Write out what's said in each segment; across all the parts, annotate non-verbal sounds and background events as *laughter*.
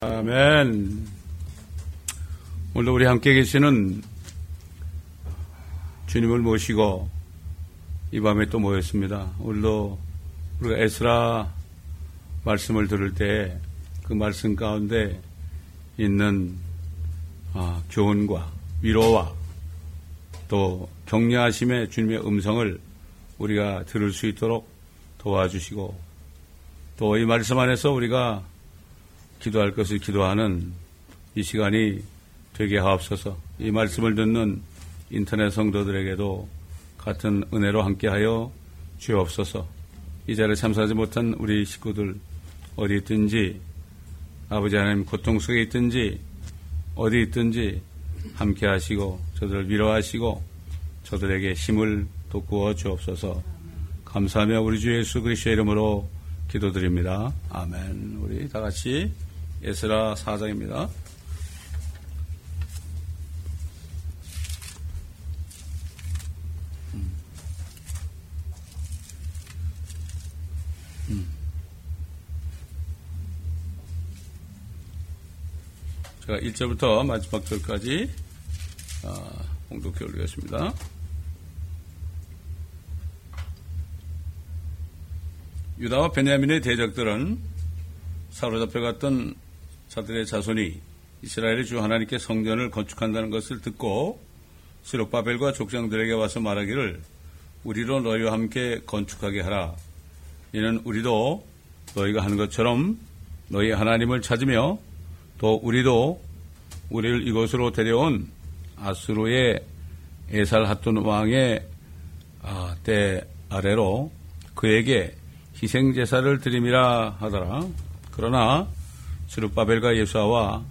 아멘. 오늘도 우리 함께 계시는 주님을 모시고 이 밤에 또 모였습니다. 오늘도 우리가 에스라 말씀을 들을 때 그 말씀 가운데 있는 아, 교훈과 위로와 또 격려하심의 주님의 음성을 우리가 들을 수 있도록 도와주시고 또 이 말씀 안에서 우리가 기도할 것을 기도하는 이 시간이 되게 하옵소서. 이 말씀을 듣는 인터넷 성도들에게도 같은 은혜로 함께하여 주옵소서. 이 자리에 참석하지 못한 우리 식구들 어디 있든지 아버지 하나님 고통 속에 있든지 어디 있든지 함께 하시고 저들을 위로하시고 저들에게 힘을 돋구어 주옵소서. 감사하며 우리 주 예수 그리스도의 이름으로 기도드립니다. 아멘. 우리 다 같이 에스라 4장입니다. 음. 음. 제가 1절부터 마지막 절까지 아, 공독해 올리겠습니다. 유다와 베냐민의 대적들은 사로잡혀갔던 자들의 자손이 이스라엘의 주 하나님께 성전을 건축한다는 것을 듣고 스룹바벨과 족장들에게 와서 말하기를 우리로 너희와 함께 건축하게 하라. 이는 우리도 너희가 하는 것처럼 너희 하나님을 찾으며 또 우리도 우리를 이곳으로 데려온 아수르의 에살 하툰 왕의 아, 때 아래로 그에게 희생제사를 드림이라 하더라. 그러나 스룹바벨과 예수아와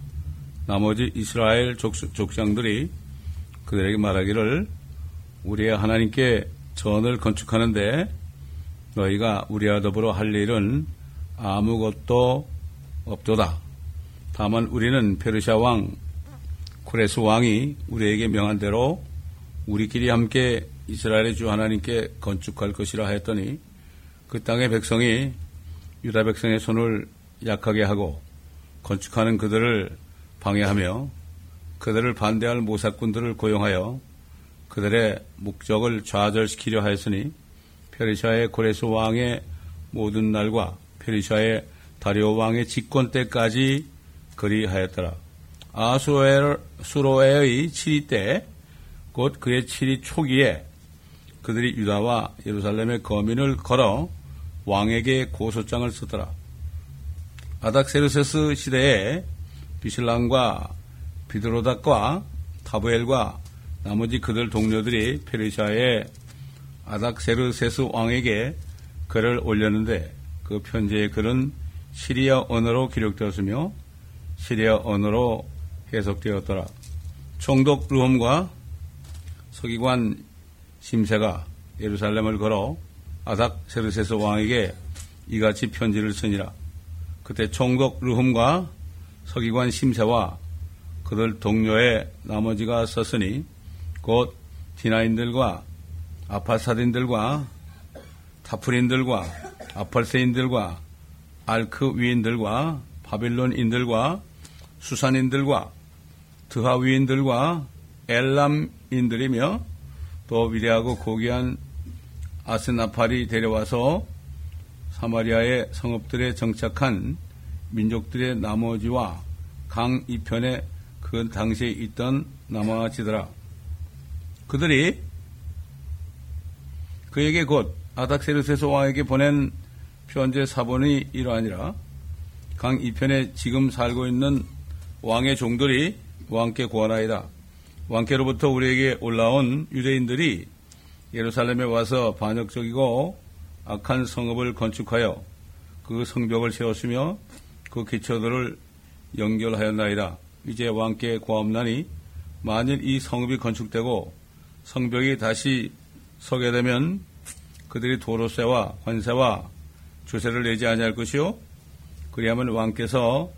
나머지 이스라엘 족, 족장들이 그들에게 말하기를 우리의 하나님께 전을 건축하는데 너희가 우리와 더불어 할 일은 아무것도 없도다. 다만 우리는 페르시아 왕 쿠레스 왕이 우리에게 명한 대로 우리끼리 함께 이스라엘의 주 하나님께 건축할 것이라 하였더니 그 땅의 백성이 유다 백성의 손을 약하게 하고 건축하는 그들을 방해하며 그들을 반대할 모사꾼들을 고용하여 그들의 목적을 좌절시키려 하였으니 페르시아의 고레스 왕의 모든 날과 페르시아의 다리오 왕의 집권 때까지 그리하였더라. 아수로에의 7위 때, 곧 그의 7위 초기에 그들이 유다와 예루살렘의 거민을 걸어 왕에게 고소장을 쓰더라. 아닥세르세스 시대에 비실랑과 비드로닥과 타브엘과 나머지 그들 동료들이 페르시아의 아닥세르세스 왕에게 글을 올렸는데 그 편지의 글은 시리아 언어로 기록되었으며 시리아 언어로 해석되었더라. 총독 르홈과 서기관 심세가 예루살렘을 걸어 아닥세르세스 왕에게 이같이 편지를 쓰니라. 그때 총독 르훔과 서기관 심세와 그들 동료의 나머지가 썼으니 곧 디나인들과 아파사딘들과 타프린들과 아펄세인들과 알크 위인들과 바빌론인들과 수산인들과 드하 위인들과 엘람인들이며 또 위대하고 고귀한 아스나팔이 데려와서 사마리아의 성읍들에 정착한 민족들의 나머지와 강 이편에 그 당시에 있던 나머지더라. 그들이 그에게 곧 아닥세르세스 왕에게 보낸 편제 사본이 이러하니라. 강 이편에 지금 살고 있는 왕의 종들이 왕께 구하나이다. 왕께로부터 우리에게 올라온 유대인들이 예루살렘에 와서 반역적이고 악한 성읍을 건축하여 그 성벽을 세웠으며 그 기초들을 연결하였나이다. 이제 왕께 고함나니 만일 이 성읍이 건축되고 성벽이 다시 서게 되면 그들이 도로세와 관세와 주세를 내지 아니할 것이요 그리하면 왕께서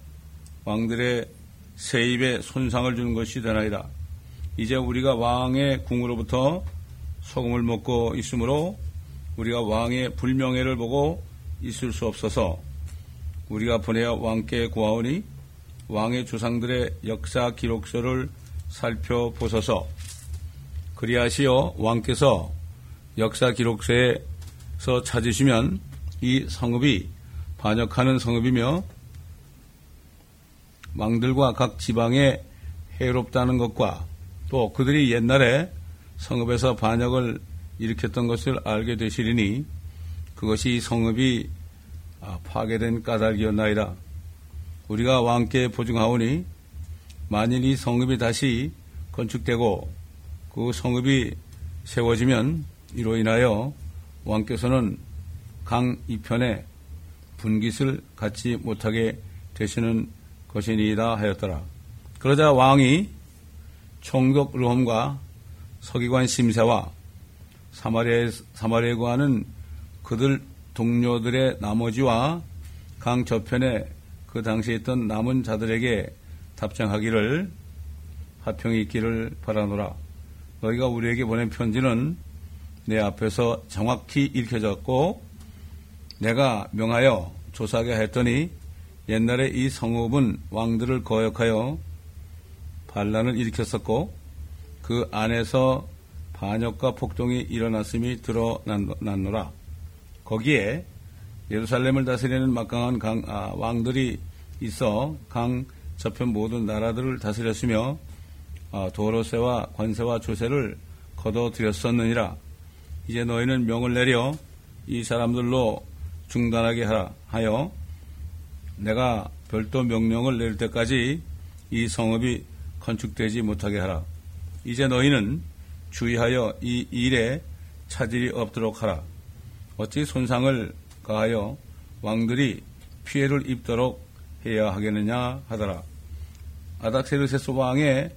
왕들의 세입에 손상을 주는 것이 되나이다. 이제 우리가 왕의 궁으로부터 소금을 먹고 있으므로 우리가 왕의 불명예를 보고 있을 수 없어서 우리가 보내어 왕께 구하오니 왕의 조상들의 역사 기록서를 살펴보소서. 그리하시어 왕께서 역사 기록서에서 찾으시면 이 성읍이 반역하는 성읍이며 왕들과 각 지방에 해롭다는 것과 또 그들이 옛날에 성읍에서 반역을 일으켰던 것을 알게 되시리니 그것이 성읍이 아, 파괴된 까닭이었나이다. 우리가 왕께 보증하오니 만일 이 성읍이 다시 건축되고 그 성읍이 세워지면 이로 인하여 왕께서는 강 이편에 분깃을 갖지 못하게 되시는 것이니이다 하였더라. 그러자 왕이 총독 르홈과 서기관 심사와 사마리아에, 사마리아에 구하는 그들 동료들의 나머지와 강 저편에 그 당시에 있던 남은 자들에게 답장하기를 화평이 있기를 바라노라. 너희가 우리에게 보낸 편지는 내 앞에서 정확히 읽혀졌고 내가 명하여 조사하게 했더니 옛날에 이 성읍은 왕들을 거역하여 반란을 일으켰었고 그 안에서 반역과 폭동이 일어났음이 드러났노라. 거기에 예루살렘을 다스리는 막강한 강, 아, 왕들이 있어 강 저편 모든 나라들을 다스렸으며 아, 도로세와 관세와 조세를 거둬들였었느니라. 이제 너희는 명을 내려 이 사람들로 중단하게 하라 하여 내가 별도 명령을 내릴 때까지 이 성읍이 건축되지 못하게 하라. 이제 너희는 주의하여 이 일에 차질이 없도록 하라. 어찌 손상을 가하여 왕들이 피해를 입도록 해야 하겠느냐 하더라. 아닥세르세스 왕의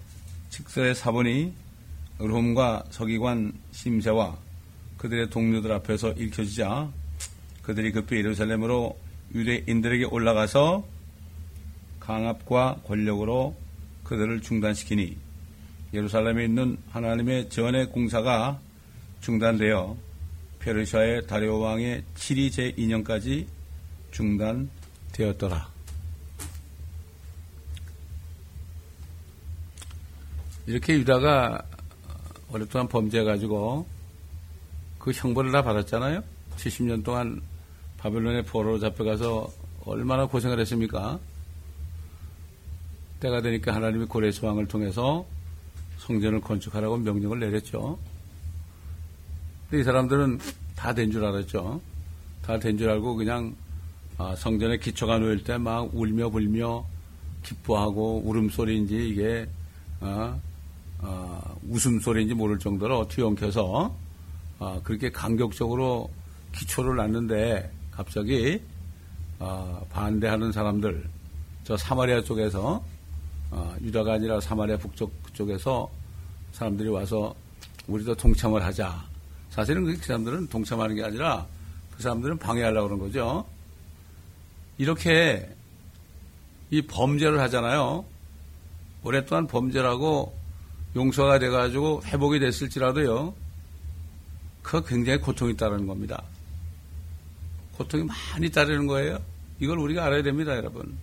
직서의 사본이 롬과 서기관 심세와 그들의 동료들 앞에서 읽혀지자 그들이 급히 예루살렘으로 유대인들에게 올라가서 강압과 권력으로 그들을 중단시키니 예루살렘에 있는 하나님의 전의 공사가 중단되어 페르시아의 다리오 왕의 7위 제2년까지 중단되었더라. 이렇게 유다가 오랫동안 범죄해가지고 그 형벌을 다 받았잖아요. 70년 동안 바벨론의 포로로 잡혀가서 얼마나 고생을 했습니까? 때가 되니까 하나님이 고레스 왕을 통해서 성전을 건축하라고 명령을 내렸죠. 근데 이 사람들은 다 된 줄 알았죠. 다 된 줄 알고 그냥 아, 성전에 기초가 놓일 때 막 울며 불며 기뻐하고 울음소리인지 이게 어, 어, 웃음소리인지 모를 정도로 뒤엉켜서 어, 그렇게 강격적으로 기초를 놨는데 갑자기 어, 반대하는 사람들 저 사마리아 쪽에서 어, 유다가 아니라 사마리아 북쪽 쪽에서 사람들이 와서 우리도 동참을 하자. 사실은 그 사람들은 동참하는 게 아니라 그 사람들은 방해하려고 그런 거죠. 이렇게 이 범죄를 하잖아요. 오랫동안 범죄라고 용서가 돼가지고 회복이 됐을지라도요. 그 굉장히 고통이 따르는 겁니다. 고통이 많이 따르는 거예요. 이걸 우리가 알아야 됩니다, 여러분.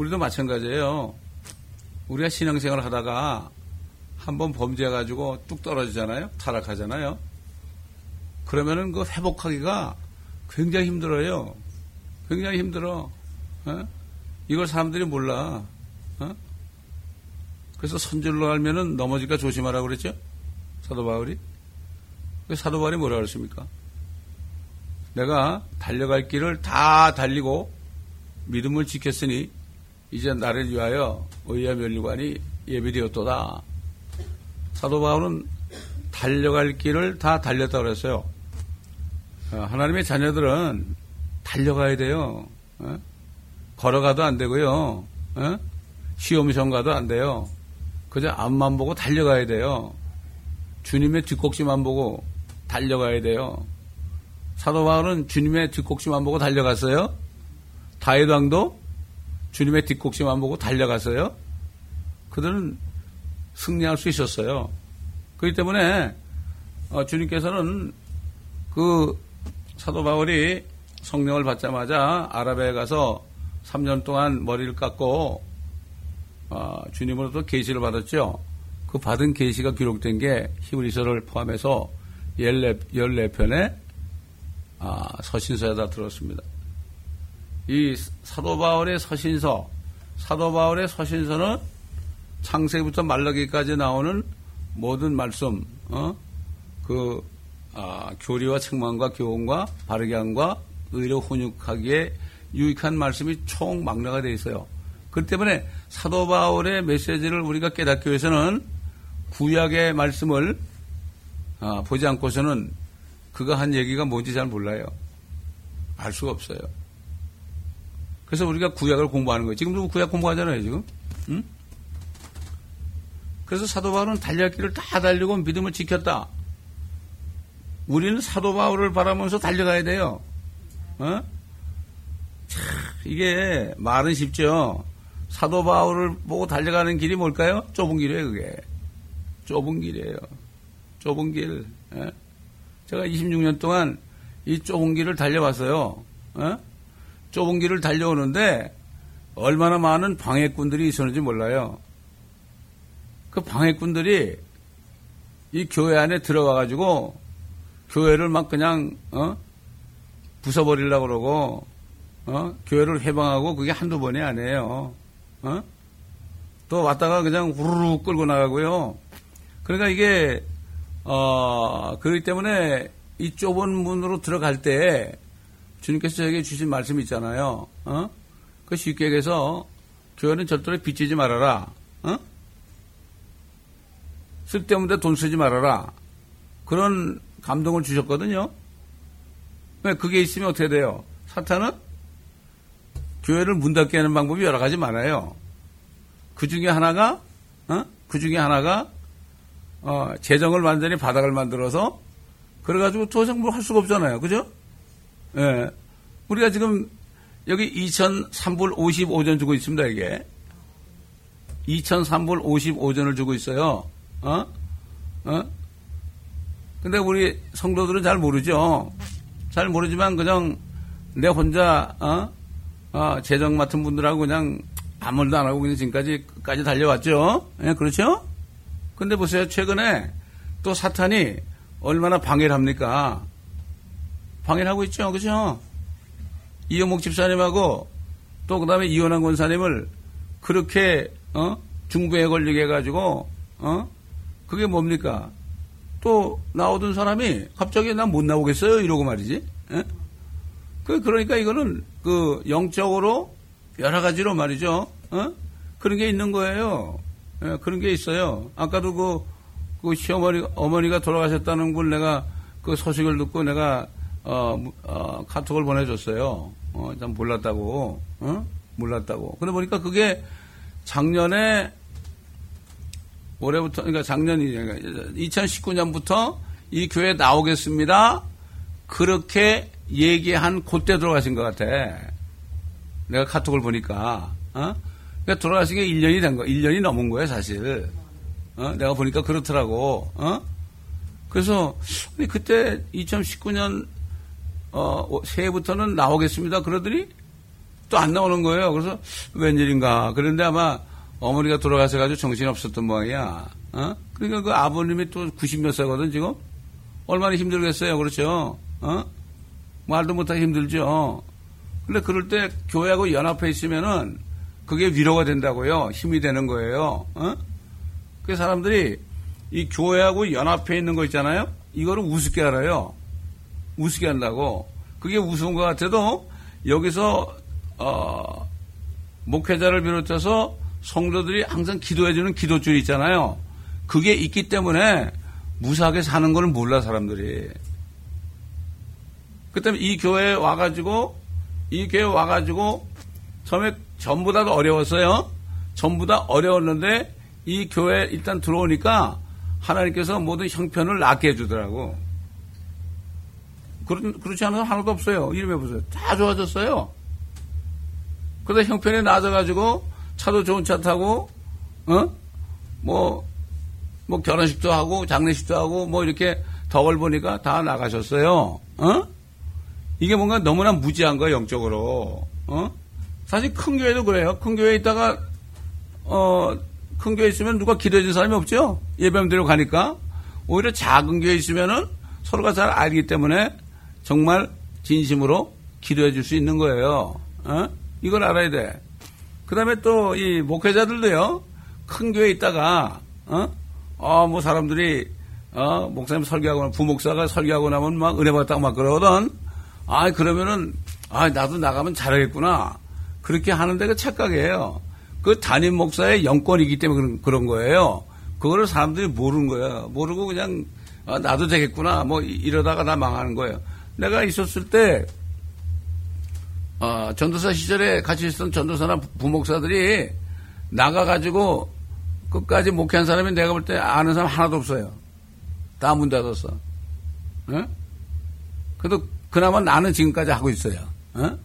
우리도 마찬가지예요. 우리가 신앙생활을 하다가 한번 범죄해가지고 뚝 떨어지잖아요. 타락하잖아요. 그러면은 그 회복하기가 굉장히 힘들어요. 굉장히 힘들어. 어? 이걸 사람들이 몰라. 어? 그래서 선줄로 알면은 넘어질까 조심하라고 그랬죠? 사도 바울이. 그 사도 바울이 뭐라 그랬습니까? 내가 달려갈 길을 다 달리고 믿음을 지켰으니 이제 나를 위하여 의와 멸류관이 예비되었도다. 사도 바울은 달려갈 길을 다 달렸다고 그랬어요. 어, 하나님의 자녀들은 달려가야 돼요. 어? 걸어가도 안 되고요. 어? 시험시험 가도 안 돼요. 그저 앞만 보고 달려가야 돼요. 주님의 뒷곡지만 보고 달려가야 돼요. 사도 바울은 주님의 뒷곡지만 보고 달려갔어요. 다윗 왕도 주님의 뒷곡지만 보고 달려갔어요. 그들은 승리할 수 있었어요. 그렇기 때문에 어, 주님께서는 그 사도 바울이 성령을 받자마자 아랍에 가서 3년 동안 머리를 깎고 어, 주님으로부터 계시를 받았죠. 그 받은 계시가 기록된 게 히브리서를 포함해서 14, 14편의 아, 서신서에다 들었습니다. 이 사도 바울의 서신서, 사도 바울의 서신서는 창세기부터 말라기까지 나오는 모든 말씀, 어? 그 아, 교리와 책망과 교훈과 바르게 함과 의로 훈육하기에 유익한 말씀이 총 망라가 되어 있어요. 그 때문에 사도 바울의 메시지를 우리가 깨닫기 위해서는 구약의 말씀을 아, 보지 않고서는 그가 한 얘기가 뭔지 잘 몰라요. 알 수가 없어요. 그래서 우리가 구약을 공부하는 거예요. 지금도 구약 공부하잖아요, 지금. 응? 그래서 사도 바울은 달려갈 길을 다 달리고 믿음을 지켰다. 우리는 사도 바울을 바라면서 달려가야 돼요. 어? 참, 이게 말은 쉽죠. 사도 바울을 보고 달려가는 길이 뭘까요? 좁은 길이에요, 그게. 좁은 길이에요. 좁은 길. 예? 제가 26년 동안 이 좁은 길을 달려왔어요. 예? 좁은 길을 달려오는데 얼마나 많은 방해꾼들이 있었는지 몰라요. 그 방해꾼들이 이 교회 안에 들어와 가지고 교회를 막 그냥 어? 부숴버리려고 그러고 어? 교회를 해방하고 그게 한두 번이 아니에요. 어? 또 왔다가 그냥 우르르 끌고 나가고요. 그러니까 이게 어 그렇기 때문에 이 좁은 문으로 들어갈 때 주님께서 저에게 주신 말씀이 있잖아요. 어? 그 쉽게 얘기해서 교회는 절대로 빚지지 말아라. 어? 쓸데없는데 돈 쓰지 말아라. 그런 감동을 주셨거든요. 왜 그게 있으면 어떻게 돼요? 사탄은 교회를 문 닫게 하는 방법이 여러 가지 많아요. 그 중에 하나가, 어? 그 중에 하나가, 어, 재정을 완전히 바닥을 만들어서, 그래가지고 도저히 할 수가 없잖아요. 그죠? 예. 우리가 지금 여기 2003불 55전 주고 있습니다, 이게. 2003불 55전을 주고 있어요. 어? 어? 근데 우리 성도들은 잘 모르죠. 잘 모르지만 그냥 내 혼자, 어? 어, 재정 맡은 분들하고 그냥 아무 말도 안 하고 그냥 지금까지, 까지 달려왔죠. 예, 그렇죠? 근데 보세요. 최근에 또 사탄이 얼마나 방해를 합니까? 방해를 하고 있죠. 그죠? 이영목 집사님하고 또 그 다음에 이원환 권사님을 그렇게, 어? 중부에 걸리게 해가지고, 어? 그게 뭡니까? 또 나오던 사람이 갑자기 난 못 나오겠어요? 이러고 말이지. 예? 그, 그러니까 이거는 그 영적으로 여러 가지로 말이죠. 어? 그런 게 있는 거예요. 예, 그런 게 있어요. 아까도 그, 그 시어머니, 어머니가 돌아가셨다는 걸 내가 그 소식을 듣고 내가 어, 어, 카톡을 보내줬어요. 어, 참 몰랐다고, 어? 몰랐다고. 근데 보니까 그게 작년에 올해부터, 그러니까 작년이, 2019년부터 그러니까 이 교회 나오겠습니다. 그렇게 얘기한 그때 돌아가신 것 같아. 내가 카톡을 보니까, 어? 그러니까 돌아가신 게 1년이 된 거, 1년이 넘은 거예요, 사실. 어? 내가 보니까 그렇더라고, 어? 그래서, 그때 2019년, 어, 새해부터는 나오겠습니다. 그러더니 또 안 나오는 거예요. 그래서 웬일인가. 그런데 아마 어머니가 돌아가셔가지고 정신이 없었던 모양이야. 어? 그러니까 그 아버님이 또 90 몇 살거든, 지금? 얼마나 힘들겠어요, 그렇죠? 어? 말도 못하기 힘들죠. 근데 그럴 때 교회하고 연합해 있으면은 그게 위로가 된다고요. 힘이 되는 거예요. 어? 그 사람들이 이 교회하고 연합해 있는 거 있잖아요. 이거를 우습게 알아요. 우습게 한다고. 그게 우스운 것 같아도 여기서 어, 목회자를 비롯해서 성도들이 항상 기도해주는 기도줄이 있잖아요. 그게 있기 때문에 무사하게 사는 걸 몰라 사람들이. 그 때문에 이 교회에 와가지고 이 교회에 와가지고 처음에 전부 다 어려웠어요. 전부 다 어려웠는데 이 교회 에 일단 들어오니까 하나님께서 모든 형편을 낫게 해주더라고. 그렇, 그렇지 않아서 하나도 없어요. 이름해 보세요. 다 좋아졌어요. 그러다 형편이 나아져가지고 차도 좋은 차 타고, 어? 뭐, 뭐 결혼식도 하고 장례식도 하고 뭐 이렇게 덕을 보니까 다 나가셨어요. 어? 이게 뭔가 너무나 무지한 거야, 영적으로. 어? 사실 큰 교회도 그래요. 큰 교회에 있다가 어, 큰 교회 있으면 누가 기도해 준 사람이 없죠. 예배드리러 가니까. 오히려 작은 교회 있으면은 서로가 잘 알기 때문에 정말 진심으로 기도해 줄 수 있는 거예요. 어? 이걸 알아야 돼. 그 다음에 또 이 목회자들도요, 큰 교회에 있다가, 어? 어, 뭐 사람들이, 어, 목사님 설교하고, 부목사가 설교하고 나면 막 은혜 받았다고 막 그러거든. 아, 그러면은, 아, 나도 나가면 잘하겠구나. 그렇게 하는데 그 착각이에요. 그 담임 목사의 영권이기 때문에 그런, 그런 거예요. 그거를 사람들이 모르는 거예요. 모르고 그냥, 아, 나도 되겠구나. 뭐 이러다가 나 망하는 거예요. 내가 있었을 때, 어, 전도사 시절에 같이 있었던 전도사나 부목사들이 나가가지고 끝까지 목회한 사람이 내가 볼 때 아는 사람 하나도 없어요. 다 문 닫았어. 어? 그래도 그나마 나는 지금까지 하고 있어요. 어?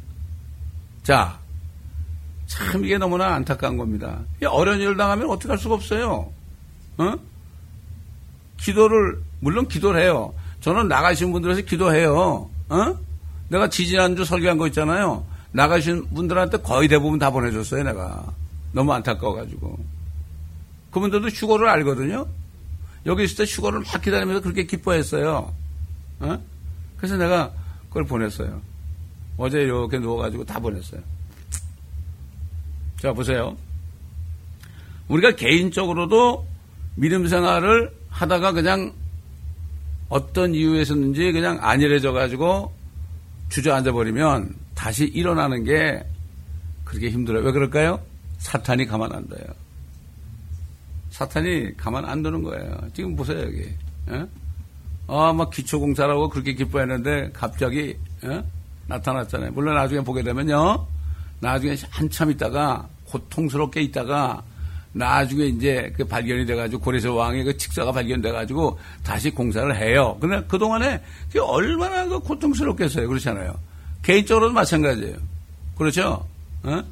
자, 참 이게 너무나 안타까운 겁니다. 어려운 일을 당하면 어떻게 할 수가 없어요. 어? 기도를 물론 기도를 해요. 저는 나가신 분들에서 기도해요. 어? 내가 지지난주 설교한 거 있잖아요. 나가신 분들한테 거의 대부분 다 보내줬어요, 내가. 너무 안타까워가지고. 그분들도 휴거를 알거든요. 여기 있을 때 휴거를 막 기다리면서 그렇게 기뻐했어요. 어? 그래서 내가 그걸 보냈어요. 어제 이렇게 누워가지고 다 보냈어요. 자, 보세요. 우리가 개인적으로도 믿음 생활을 하다가 그냥 어떤 이유에서든지 그냥 안일해져 가지고 주저앉아 버리면 다시 일어나는 게 그렇게 힘들어요. 왜 그럴까요? 사탄이 가만 안 둬요. 사탄이 가만 안 두는 거예요. 지금 보세요, 여기. 예? 아, 막 기초공사라고 그렇게 기뻐했는데 갑자기 예? 나타났잖아요. 물론 나중에 보게 되면요. 나중에 한참 있다가 고통스럽게 있다가 나중에 이제 그 발견이 돼가지고 고레스 왕의 그 칙사가 발견돼가지고 다시 공사를 해요. 근데 그 동안에 그게 얼마나 그 고통스럽겠어요. 그렇잖아요. 개인적으로도 마찬가지예요. 그렇죠? 어?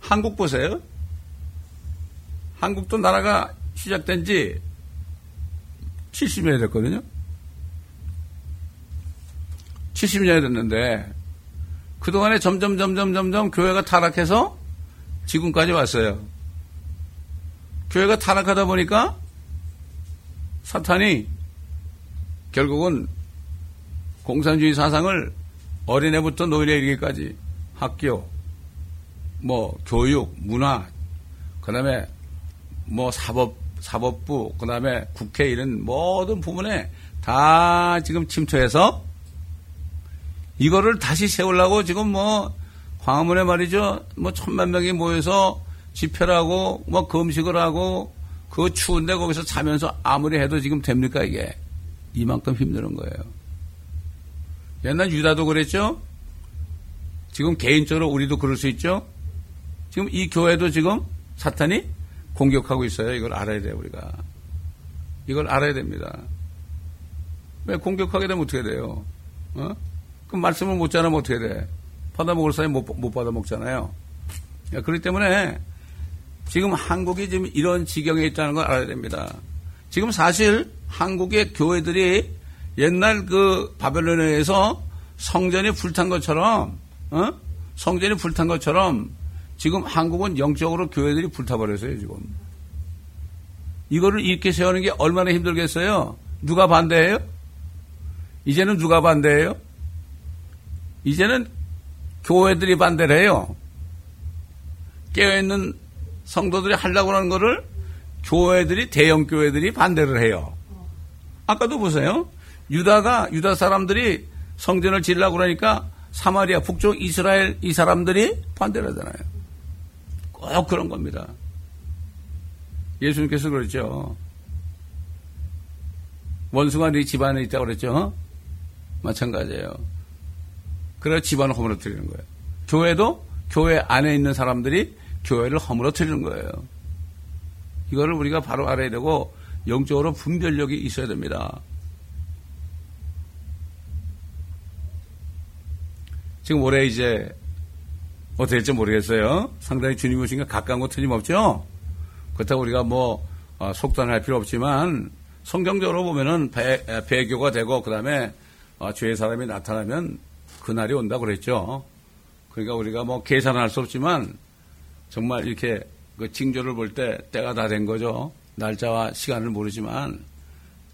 한국 보세요. 한국도 나라가 시작된 지 70년이 됐거든요. 70년이 됐는데 그동안에 점점 점점 점점 교회가 타락해서 지금까지 왔어요. 교회가 타락하다 보니까 사탄이 결국은 공산주의 사상을 어린애부터 노인에 이르기까지 학교, 뭐 교육, 문화, 그다음에 뭐 사법 사법부, 그다음에 국회 이런 모든 부분에 다 지금 침투해서 이거를 다시 세우려고 지금 뭐 광화문에 말이죠. 뭐 천만 명이 모여서 집회를 하고 뭐 금식을 하고 그 추운데 거기서 자면서 아무리 해도 지금 됩니까 이게 이만큼 힘드는 거예요. 옛날 유다도 그랬죠. 지금 개인적으로 우리도 그럴 수 있죠. 지금 이 교회도 지금 사탄이 공격하고 있어요. 이걸 알아야 돼요 우리가. 이걸 알아야 됩니다. 왜 공격하게 되면 어떻게 돼요? 어? 그럼 말씀을 못 전하면 어떻게 돼? 받아먹을 사람이 못, 못 받아먹잖아요. 그렇기 때문에 지금 한국이 지금 이런 지경에 있다는 걸 알아야 됩니다. 지금 사실 한국의 교회들이 옛날 그 바벨론에서 성전이 불탄 것처럼, 어? 성전이 불탄 것처럼 지금 한국은 영적으로 교회들이 불타버렸어요, 지금. 이거를 이렇게 세우는 게 얼마나 힘들겠어요? 누가 반대해요? 이제는 누가 반대해요? 이제는 교회들이 반대를 해요. 깨어있는 성도들이 하려고 하는 거를 교회들이, 대형 교회들이 반대를 해요. 아까도 보세요. 유다가, 유다 사람들이 성전을 지으려고 그러니까 사마리아, 북쪽 이스라엘 이 사람들이 반대를 하잖아요. 꼭 그런 겁니다. 예수님께서 그랬죠. 원수가 네 집안에 있다고 그랬죠. 마찬가지예요. 그래서 집안을 허물어뜨리는 거예요. 교회도 교회 안에 있는 사람들이 교회를 허물어뜨리는 거예요. 이거를 우리가 바로 알아야 되고 영적으로 분별력이 있어야 됩니다. 지금 올해 이제 어떻게 될지 모르겠어요. 상당히 주님 오신가 가까운 거 틀림없죠? 그렇다고 우리가 뭐 어, 속단할 필요 없지만 성경적으로 보면은 배, 배교가 되고 그 다음에 어, 죄의 사람이 나타나면 그날이 온다 그랬죠. 그러니까 우리가 뭐 계산할 수 없지만 정말 이렇게 그 징조를 볼 때 때가 다 된 거죠. 날짜와 시간을 모르지만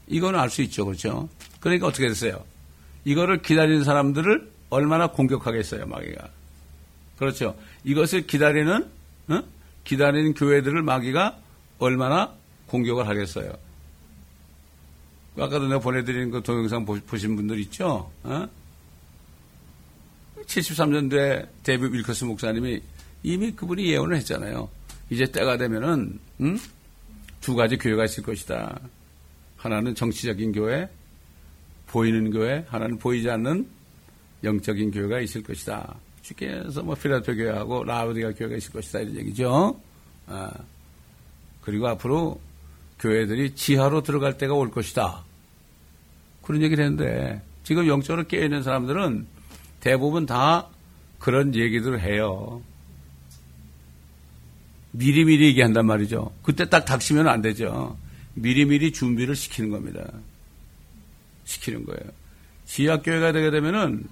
이건 알 수 있죠. 그렇죠? 그러니까 어떻게 됐어요? 이거를 기다리는 사람들을 얼마나 공격하겠어요, 마귀가. 그렇죠. 이것을 기다리는, 어? 기다리는 교회들을 마귀가 얼마나 공격을 하겠어요. 아까도 내가 보내드린 그 동영상 보신 분들 있죠? 어? 73년도에 데뷔 윌커스 목사님이 이미 그분이 예언을 했잖아요. 이제 때가 되면은, 음? 두 가지 교회가 있을 것이다. 하나는 정치적인 교회, 보이는 교회, 하나는 보이지 않는 영적인 교회가 있을 것이다. 주께서 뭐 필라토 교회하고 라우디가 교회가 있을 것이다 이런 얘기죠. 아, 그리고 앞으로 교회들이 지하로 들어갈 때가 올 것이다. 그런 얘기를 했는데 지금 영적으로 깨어있는 사람들은 대부분 다 그런 얘기들을 해요. 미리미리 얘기한단 말이죠. 그때 딱 닥치면 안 되죠. 미리미리 준비를 시키는 겁니다. 시키는 거예요. 지하교회가 되게 되면은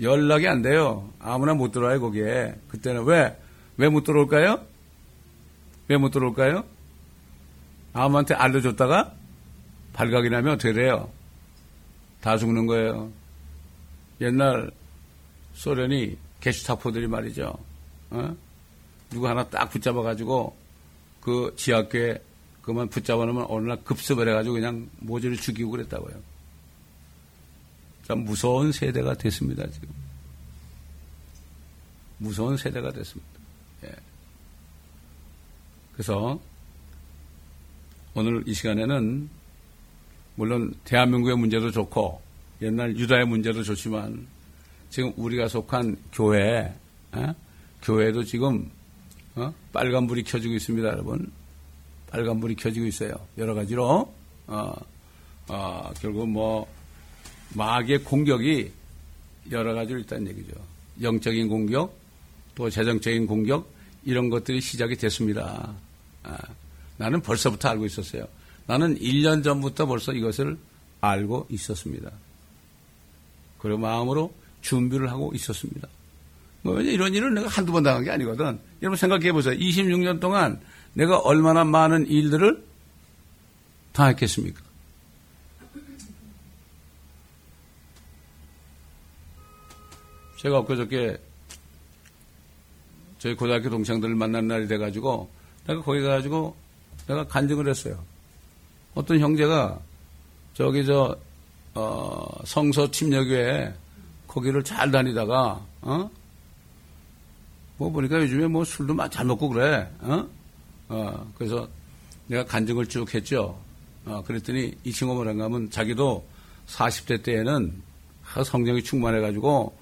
연락이 안 돼요. 아무나 못 들어와요, 거기에. 그때는 왜? 왜 못 들어올까요? 왜 못 들어올까요? 아무한테 알려줬다가 발각이 나면 어떻게 돼요? 다 죽는 거예요. 옛날 소련이 게슈타포들이 말이죠. 어? 누구 하나 딱 붙잡아가지고 그 지하교회 그만 붙잡아 놓으면 어느 날 급습을 해가지고 그냥 모조리 죽이고 그랬다고요. 참 무서운 세대가 됐습니다, 지금. 무서운 세대가 됐습니다. 예. 그래서 오늘 이 시간에는 물론 대한민국의 문제도 좋고 옛날 유다의 문제도 좋지만 지금 우리가 속한 교회, 어? 교회도 지금 어? 빨간불이 켜지고 있습니다, 여러분. 빨간불이 켜지고 있어요. 여러 가지로. 어, 어, 결국 뭐, 마귀의 공격이 여러 가지로 있다는 얘기죠. 영적인 공격, 또 재정적인 공격, 이런 것들이 시작이 됐습니다. 아, 나는 벌써부터 알고 있었어요. 나는 1년 전부터 벌써 이것을 알고 있었습니다. 그리고 마음으로 준비를 하고 있었습니다. 뭐 이런 일은 내가 한두 번 당한 게 아니거든. 여러분 생각해 보세요. 26년 동안 내가 얼마나 많은 일들을 당했겠습니까? 제가 엊그저께 저희 고등학교 동창들을 만난 날이 돼가지고 내가 거기 가가지고 내가 간증을 했어요. 어떤 형제가 저기 저 어, 성서 침략교회 거기를 잘 다니다가 어? 뭐 보니까 요즘에 뭐 술도 잘 먹고 그래. 어? 어, 그래서 내가 간증을 쭉 했죠. 어, 그랬더니 이 친구가 뭐란가 하면 자기도 40대 때에는 성령이 충만해가지고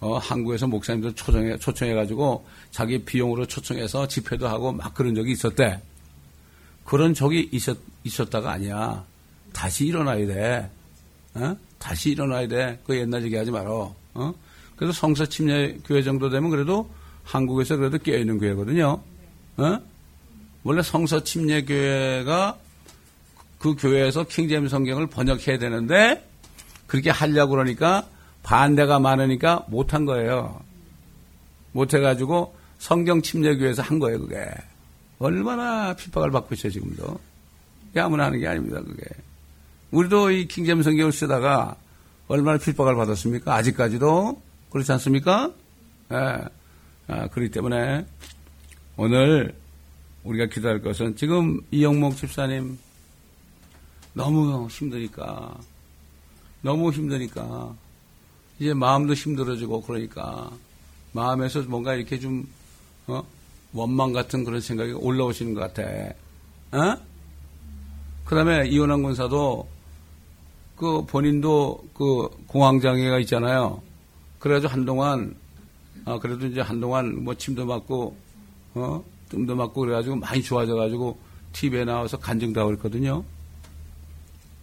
어, 한국에서 목사님들 초청해, 초청해가지고 자기 비용으로 초청해서 집회도 하고 막 그런 적이 있었대. 그런 적이 있었, 있었다가 아니야. 다시 일어나야 돼. 어? 다시 일어나야 돼. 그 옛날 얘기 하지 말어. 어? 그래서 성서 침례 교회 정도 되면 그래도 한국에서 그래도 깨어있는 교회거든요. 어? 원래 성서 침례 교회가 그 교회에서 킹제임 성경을 번역해야 되는데 그렇게 하려고 그러니까 반대가 많으니까 못한 거예요. 못해가지고 성경 침례 교회에서 한 거예요, 그게. 얼마나 핍박을 받고 있어요, 지금도. 아무나 하는 게 아닙니다, 그게. 우리도 이 킹제임 성경을 쓰다가 얼마나 핍박을 받았습니까? 아직까지도 그렇지 않습니까? 예. 아, 그렇기 때문에 오늘 우리가 기도할 것은 지금 이영목 집사님 너무 힘드니까 너무 힘드니까 이제 마음도 힘들어지고 그러니까 마음에서 뭔가 이렇게 좀 어? 원망 같은 그런 생각이 올라오시는 것 같아. 어? 그 다음에 이혼한 군사도 그 본인도 그 공황장애가 있잖아요. 그래가지고 한동안 아 그래도 이제 한동안 뭐 침도 맞고 어 뜸도 맞고 그래가지고 많이 좋아져가지고 TV에 나와서 간증도 하고 그랬거든요.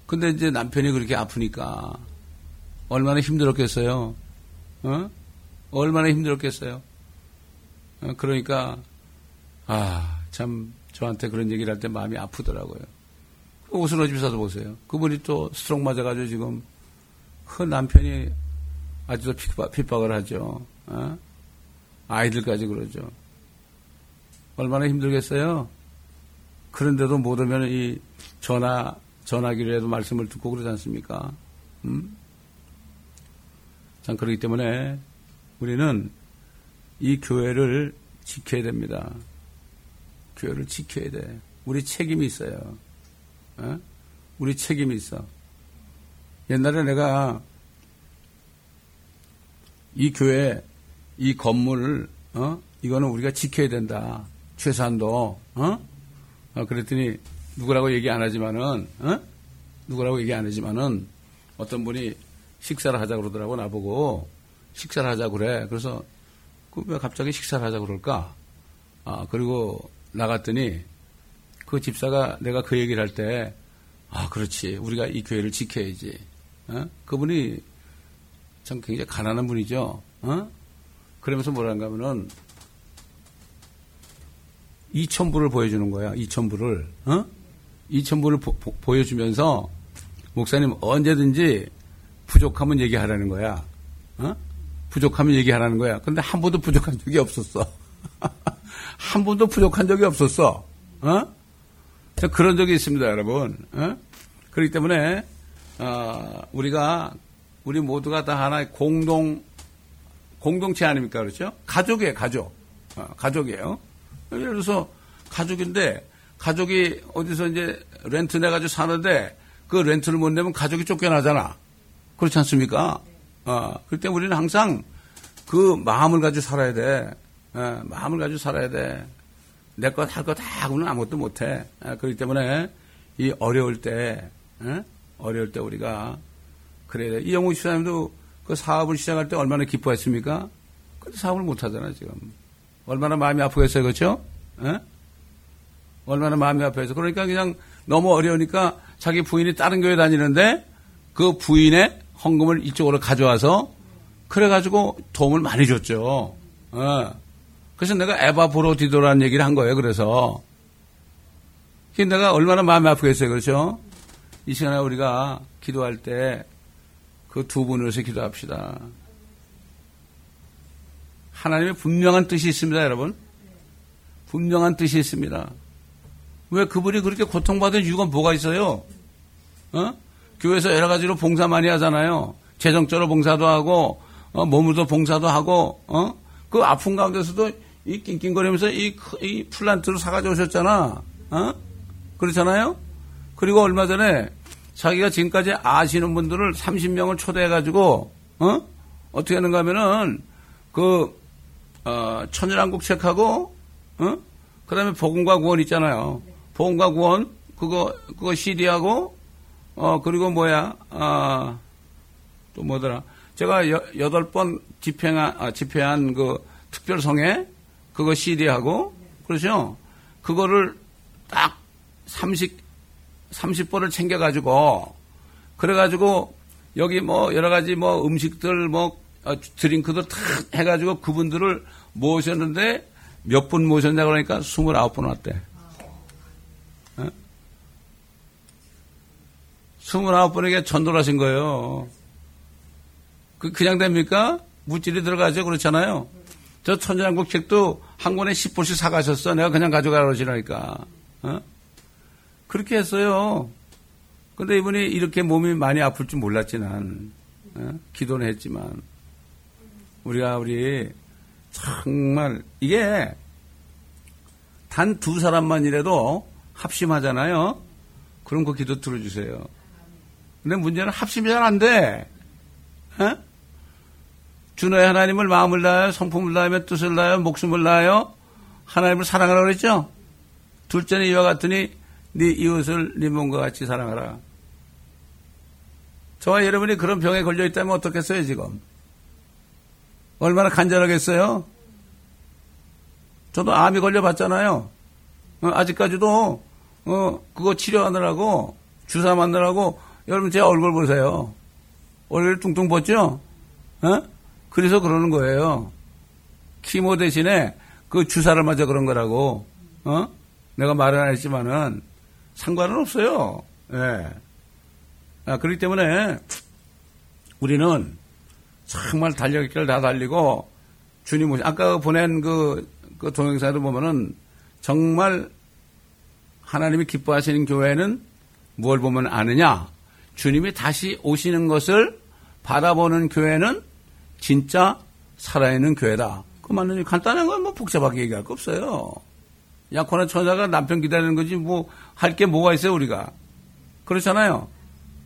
근데 이제 남편이 그렇게 아프니까 얼마나 힘들었겠어요. 어? 얼마나 힘들었겠어요. 어? 그러니까 아 참 저한테 그런 얘기를 할 때 마음이 아프더라고요. 그 오순호 집사도 보세요. 그분이 또 스트록 맞아가지고 지금 그 남편이 아직도 핍박, 을 하죠. 어? 아이들까지 그러죠. 얼마나 힘들겠어요? 그런데도 못 오면 이 전화, 전화기로라도 말씀을 듣고 그러지 않습니까? 음? 참, 그렇기 때문에 우리는 이 교회를 지켜야 됩니다. 교회를 지켜야 돼. 우리 책임이 있어요. 어? 우리 책임이 있어. 옛날에 내가 이 교회, 이 건물을, 어? 이거는 우리가 지켜야 된다. 최소한도, 어? 어 그랬더니 누구라고 얘기 안 하지만은, 어? 누구라고 얘기 안 하지만은 어떤 분이 식사를 하자 그러더라고 나보고 식사를 하자 그래. 그래서 그 왜 갑자기 식사를 하자 그럴까? 아 그리고 나갔더니 그 집사가 내가 그 얘기를 할 때 아 그렇지 우리가 이 교회를 지켜야지. 어? 그분이 참 굉장히 가난한 분이죠. 어? 그러면서 뭐라는가 하면은 2천불을 보여주는 거야. 2천불을. 어? 2천불을 보 여주면서 목사님 언제든지 부족하면 얘기하라는 거야. 어? 부족하면 얘기하라는 거야. 근데 한 번도 부족한 적이 없었어. *laughs* 한 번도 부족한 적이 없었어. 어? 그런 적이 있습니다, 여러분. 어? 그렇기 때문에 어, 우리가 우리 모두가 다 하나의 공동 공동체 아닙니까, 그렇죠? 가족이에요, 가족. 어, 가족이에요. 예를 들어서 가족인데 가족이 어디서 이제 렌트 내가지고 사는데 그 렌트를 못 내면 가족이 쫓겨나잖아. 그렇지 않습니까? 어, 그때 우리는 항상 그 마음을 가지고 살아야 돼. 어, 마음을 가지고 살아야 돼. 내 것, 할 것 다 하고는 아무것도 못해. 어, 그렇기 때문에 이 어려울 때, 어? 어려울 때 우리가 그래야 돼. 이 영웅 시사님도 그 사업을 시작할 때 얼마나 기뻐했습니까? 근데 사업을 못 하잖아, 지금. 얼마나 마음이 아프겠어요, 그렇죠? 어? 얼마나 마음이 아파서. 그러니까 그냥 너무 어려우니까 자기 부인이 다른 교회 다니는데 그 부인의 헌금을 이쪽으로 가져와서 그래가지고 도움을 많이 줬죠. 어. 그래서 내가 에바브로디도라는 얘기를 한 거예요. 그래서. 내가 얼마나 마음이 아프겠어요. 그렇죠? 이 시간에 우리가 기도할 때 그두 위해서 기도합시다. 하나님의 분명한 뜻이 있습니다, 여러분. 분명한 뜻이 있습니다. 왜 그분이 그렇게 고통받은 이유가 뭐가 있어요? 어? 교회에서 여러 가지로 봉사 많이 하잖아요. 재정적으로 봉사도 하고, 어, 몸으로도 봉사도 하고, 어? 그 아픈 가운데서도 이 낑낑거리면서 이, 이 플란트를 사가지고 오셨잖아. 어? 그렇잖아요? 그리고 얼마 전에 자기가 지금까지 아시는 분들을 30명을 초대해가지고, 어? 어떻게 하는가 하면은, 그, 어, 천연한국 책하고, 어? 그 다음에 복음과 구원 있잖아요. 복음과 구원, 그거, 그거 CD하고, 어, 그리고 뭐야, 아, 또 뭐더라. 제가 여, 여덟 번 집행한, 아, 집회한 그 특별성에 그거 CD하고, 그렇죠? 그거를 딱 30, 30번을 챙겨가지고, 그래가지고, 여기 뭐 여러 가지 뭐 음식들 뭐 어, 드링크들 다 해가지고 그분들을 모셨는데 몇 분 모셨냐 그러니까 29분 왔대. 29분에게 전도를 하신 거예요. 그, 그냥 됩니까? 물질이 들어가죠. 그렇잖아요. 저 천연한국 책도 한 권에 10분씩 사가셨어. 내가 그냥 가져가라 그러시라니까. 어? 그렇게 했어요. 근데 이분이 이렇게 몸이 많이 아플 줄 몰랐지, 난. 어? 기도는 했지만. 우리가, 우리, 정말, 이게, 단 두 사람만이라도 합심하잖아요. 그럼 그 기도 들어주세요. 근데 문제는 합심이 잘 안 돼. 어? 주너의 하나님을 마음을 다하여 성품을 다하며 뜻을 다하여 목숨을 다하여 하나님을 사랑하라 그랬죠? 둘째는 이와 같으니 네 이웃을 네 몸과 같이 사랑하라. 저와 여러분이 그런 병에 걸려 있다면 어떻겠어요, 지금? 얼마나 간절하겠어요? 저도 암이 걸려봤잖아요. 어, 아직까지도, 어, 그거 치료하느라고, 주사 맞느라고 여러분 제 얼굴 보세요. 얼굴 뚱뚱 벗죠? 어? 그래서 그러는 거예요. 키모 대신에 그 주사를 맞아 그런 거라고. 어? 내가 말은 안 했지만은 상관은 없어요. 예. 네. 아, 그렇기 때문에 우리는 정말 달력길을 다 달리고 주님 오시, 아까 보낸 그, 그 동영상도 보면은 정말 하나님이 기뻐하시는 교회는 무엇 보면 아느냐? 주님이 다시 오시는 것을 바라보는 교회는 진짜 살아있는 교회다. 그 맞는 간단한 건 뭐 복잡하게 얘기할 거 없어요. 약혼한 처자가 남편 기다리는 거지 뭐 할 게 뭐가 있어요 우리가. 그렇잖아요.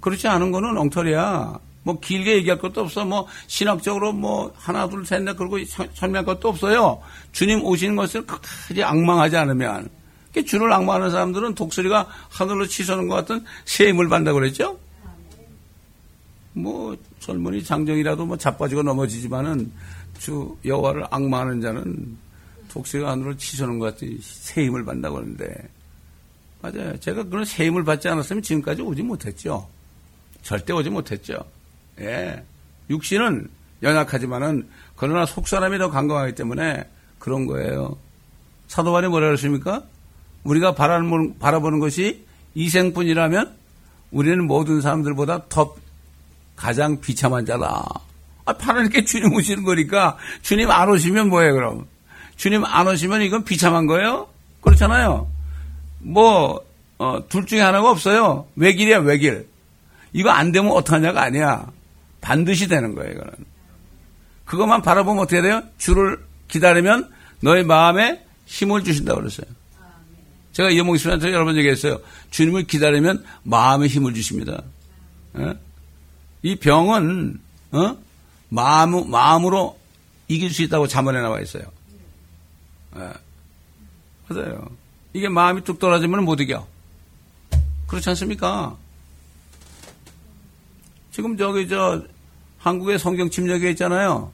그렇지 않은 거는 엉터리야. 뭐 길게 얘기할 것도 없어. 뭐 신학적으로 뭐 하나 둘 셋 넷 그러고 설명할 것도 없어요. 주님 오시는 것을 끝까지 악망하지 않으면 주를 악망하는 사람들은 독수리가 하늘로 치솟는 것 같은 새 힘을 받는다고 그랬죠. 뭐 젊은이 장정이라도 뭐 자빠지고 넘어지지만은 주 여호와를 악망하는 자는 독수리가 하늘로 치솟는 것 같은 새 힘을 받는다고 하는데 맞아요. 제가 그런 새 힘을 받지 않았으면 지금까지 오지 못했죠. 절대 오지 못했죠. 예. 육신은 연약하지만은 그러나 속 사람이 더 강건하기 때문에 그런 거예요. 사도반이 뭐라 그랬습니까? 우리가 바라보는, 바라보는 것이 이생뿐이라면 우리는 모든 사람들보다 더 가장 비참한 자다. 아, 하나님께 주님 오시는 거니까 주님 안 오시면 뭐예요, 그럼? 주님 안 오시면 이건 비참한 거예요? 그렇잖아요. 뭐, 어, 둘 중에 하나가 없어요. 외길이야, 외길. 이거 안 되면 어떡하냐가 아니야. 반드시 되는 거예요, 이거는. 그것만 바라보면 어떻게 돼요? 주를 기다리면 너의 마음에 힘을 주신다고 그랬어요. 제가 이영몽 씨한테 여러 번 얘기했어요. 주님을 기다리면 마음에 힘을 주십니다. 어? 이 병은 어? 마음, 마음으로 이길 수 있다고 자문에 나와 있어요. 예. 맞아요. 이게 마음이 뚝 떨어지면 못 이겨. 그렇지 않습니까? 지금 저기 저 한국의 성경 침략에 있잖아요.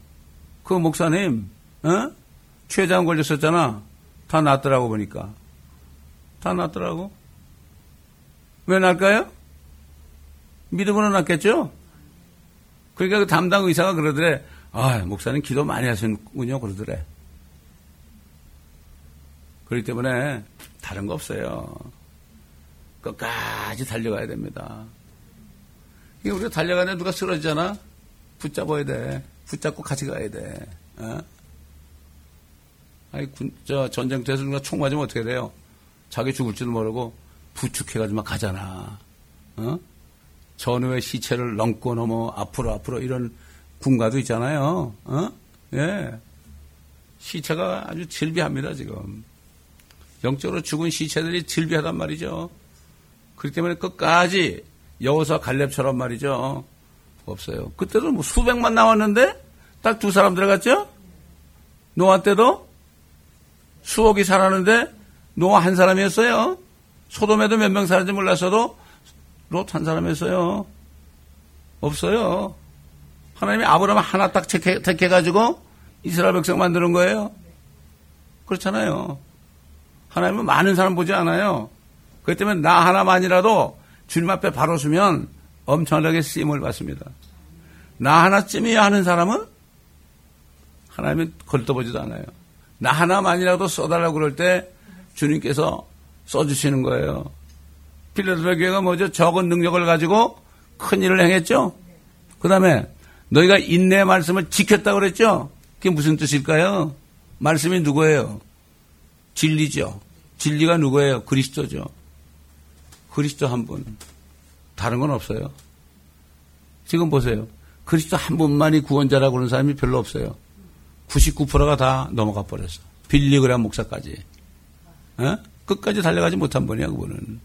그 목사님, 어? 최장 걸렸었잖아. 다 낫더라고 보니까. 다 낫더라고. 왜 날까요? 믿음으로 낫겠죠? 그러니까 그 담당 의사가 그러더래. 아, 목사님 기도 많이 하시는군요. 그러더래. 그렇기 때문에 다른 거 없어요. 끝까지 달려가야 됩니다. 이게 우리가 달려가는데 누가 쓰러지잖아? 붙잡아야 돼. 붙잡고 같이 가야 돼. 어? 아니, 군, 저, 전쟁터에서 누가 총 맞으면 어떻게 돼요? 자기 죽을지도 모르고 부축해가지고 막 가잖아. 어? 전후의 시체를 넘고 넘어 앞으로 앞으로 이런 군가도 있잖아요. 어? 예. 시체가 아주 질비합니다, 지금. 영적으로 죽은 시체들이 질비하단 말이죠. 그렇기 때문에 끝까지 여호사 갈렙처럼 말이죠. 없어요. 그때도 뭐 수백만 나왔는데 딱 두 사람 들어갔죠? 노아 때도 수억이 살았는데 노아 한 사람이었어요. 소돔에도 몇 명 살았는지 몰랐어도 롯 한 사람이었어요. 없어요. 하나님이 아브라함 하나 딱 택해, 택해가지고 이스라엘 백성 만드는 거예요. 그렇잖아요. 하나님은 많은 사람 보지 않아요. 그렇기 때문에 나 하나만이라도 주님 앞에 바로 서면 엄청나게 쓰임을 받습니다. 나 하나쯤이야 하는 사람은 하나님은 걸떠보지도 않아요. 나 하나만이라도 써달라고 그럴 때 주님께서 써주시는 거예요. 필라델피아 교회가 뭐죠? 적은 능력을 가지고 큰 일을 행했죠? 그 다음에 너희가 인내 말씀을 지켰다고 그랬죠? 그게 무슨 뜻일까요? 말씀이 누구예요? 진리죠. 진리가 누구예요? 그리스도죠. 그리스도 한 분. 다른 건 없어요. 지금 보세요. 그리스도 한 분만이 구원자라고 하는 사람이 별로 없어요. 99%가 다 넘어가 버렸어. 빌리그람 목사까지. 어? 끝까지 달려가지 못한 분이야, 그분은.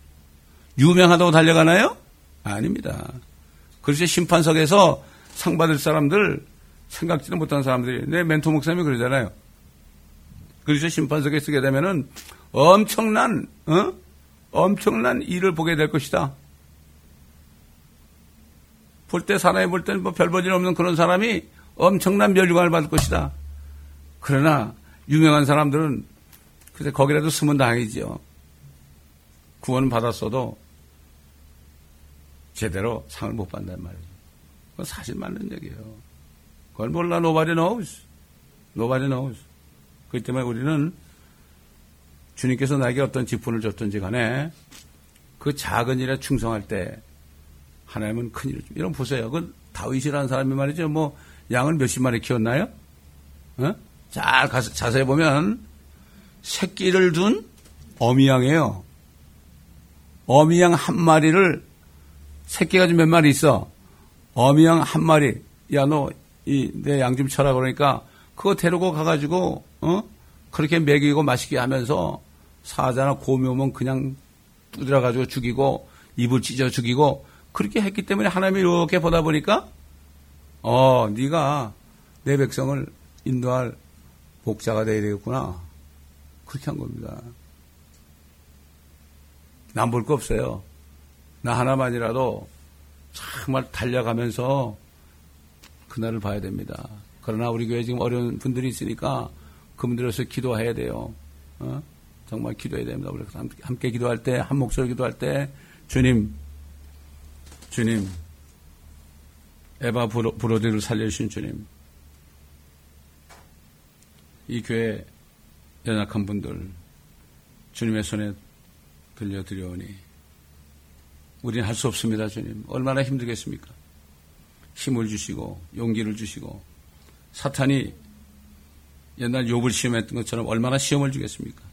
유명하다고 달려가나요? 아닙니다. 그래서 심판석에서 상 받을 사람들, 생각지도 못한 사람들이, 내 멘토 목사님이 그러잖아요. 그래서 심판석에 쓰게 되면은 엄청난, 어? 엄청난 일을 보게 될 것이다. 볼 때 사람이 볼 때는 뭐 별 볼일 없는 그런 사람이 엄청난 멸류관을 받을 것이다. 그러나 유명한 사람들은 그래 거기라도 숨은 다행이죠. 구원은 받았어도 제대로 상을 못 받는단 말이에요. 그건 사실 맞는 얘기예요. 그걸 몰라 nobody knows. nobody. 그렇기 때문에 우리는 주님께서 나에게 어떤 직분을 줬든지 간에 그 작은 일에 충성할 때 하나님은 큰 일을 줍니다. 이런 보세요. 그 다윗이라는 사람이 말이죠. 뭐 양을 몇십 마리 키웠나요? 어? 잘 가서 자세히 보면 새끼를 둔 어미양이에요. 어미양 한 마리를 새끼가 좀 몇 마리 있어. 어미양 한 마리. 야 너 이 내 양 좀 쳐라 그러니까 그거 데리고 가가지고 어 그렇게 먹이고 맛있게 하면서 사자나 곰이 오면 그냥 두드려 가지고 죽이고 입을 찢어 죽이고 그렇게 했기 때문에 하나님이 이렇게 보다 보니까 어 네가 내 백성을 인도할 복자가 되어야 되겠구나 그렇게 한 겁니다. 난볼거 없어요. 나 하나만이라도 정말 달려가면서 그날을 봐야 됩니다. 그러나 우리 교회 지금 어려운 분들이 있으니까 그분들에서 기도해야 돼요. 어? 정말 기도해야 됩니다. 우리 함께, 기도할 때, 한 목소리 기도할 때, 주님, 주님, 에바 브로, 브로디를 살려주신 주님, 이 교회 연약한 분들, 주님의 손에 들려드려오니, 우리는 할 수 없습니다, 주님. 얼마나 힘들겠습니까? 힘을 주시고, 용기를 주시고, 사탄이 옛날 욕을 시험했던 것처럼 얼마나 시험을 주겠습니까?